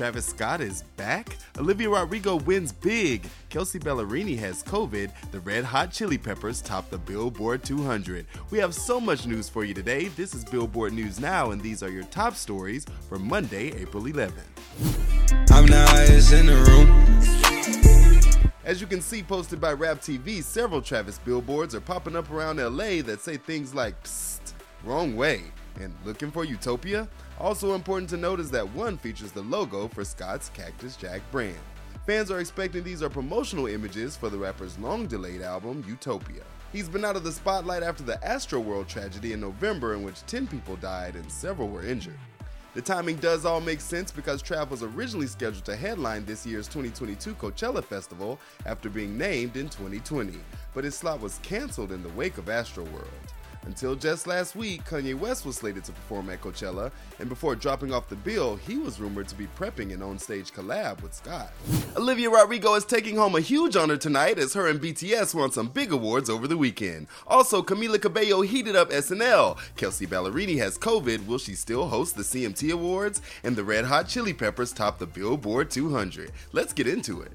Travis Scott is back. Olivia Rodrigo wins big. Kelsea Ballerini has COVID. The Red Hot Chili Peppers top the Billboard 200. We have so much news for you today. This is Billboard News Now, and these are your top stories for Monday, April 11th. I'm the highest in the room. As you can see posted by Rap TV, several Travis billboards are popping up around LA that say things like, psst, wrong way, and looking for utopia? Also important to note is that one features the logo for Scott's Cactus Jack brand. Fans are expecting these are promotional images for the rapper's long delayed album, Utopia. He's been out of the spotlight after the Astroworld tragedy in November, in which 10 people died and several were injured. The timing does all make sense because Trav was originally scheduled to headline this year's 2022 Coachella Festival after being named in 2020, but his slot was canceled in the wake of Astroworld. Until just last week, Kanye West was slated to perform at Coachella, and before dropping off the bill, he was rumored to be prepping an on-stage collab with Scott. Olivia Rodrigo is taking home a huge honor tonight as her and BTS won some big awards over the weekend. Also, Camila Cabello heated up SNL. Kelsea Ballerini has COVID. Will she still host the CMT Awards? And the Red Hot Chili Peppers top the Billboard 200. Let's get into it.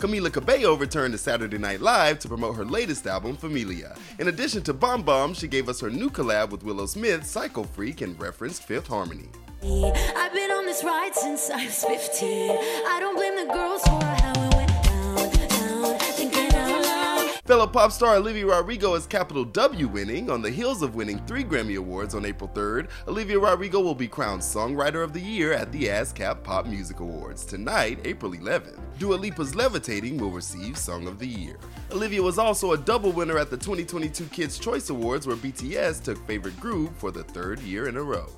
Camila Cabello returned to Saturday Night Live to promote her latest album, Familia. In addition to Bam Bam, she gave us her new collab with Willow Smith, Psycho Freak, and referenced Fifth Harmony. I've been on this ride since I was 15. I don't blame the girls for how Fellow pop star Olivia Rodrigo is capital W winning. On the heels of winning three Grammy Awards on April 3rd, Olivia Rodrigo will be crowned Songwriter of the Year at the ASCAP Pop Music Awards tonight, April 11th. Dua Lipa's Levitating will receive Song of the Year. Olivia was also a double winner at the 2022 Kids' Choice Awards, where BTS took Favorite Group for the third year in a row.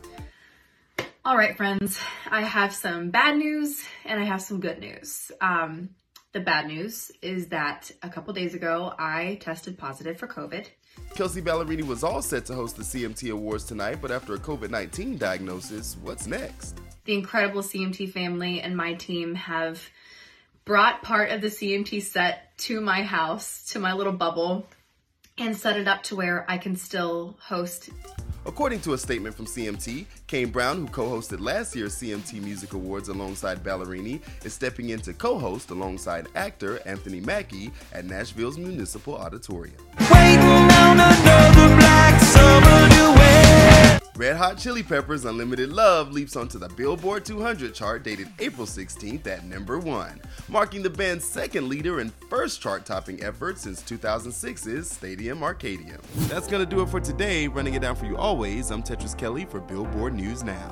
All right, friends, I have some bad news and I have some good news. Um, the bad news is that a couple days ago I tested positive for COVID. Kelsea Ballerini was all set to host the CMT Awards tonight, but after a COVID 19 diagnosis, what's next? The incredible CMT family and my team have brought part of the CMT set to my house, to my little bubble, and set it up to where I can still host. According to a statement from CMT, Kane Brown, who co hosted last year's CMT Music Awards alongside Ballerini, is stepping in to co host alongside actor Anthony Mackie at Nashville's Municipal Auditorium. Red Hot Chili Peppers' Unlimited Love leaps onto the Billboard 200 chart dated April 16th at number 1, marking the band's second leader and first chart topping effort since 2006's Stadium Arcadium. That's gonna do it for today. Running it down for you always, I'm Tetris Kelly for Billboard News Now.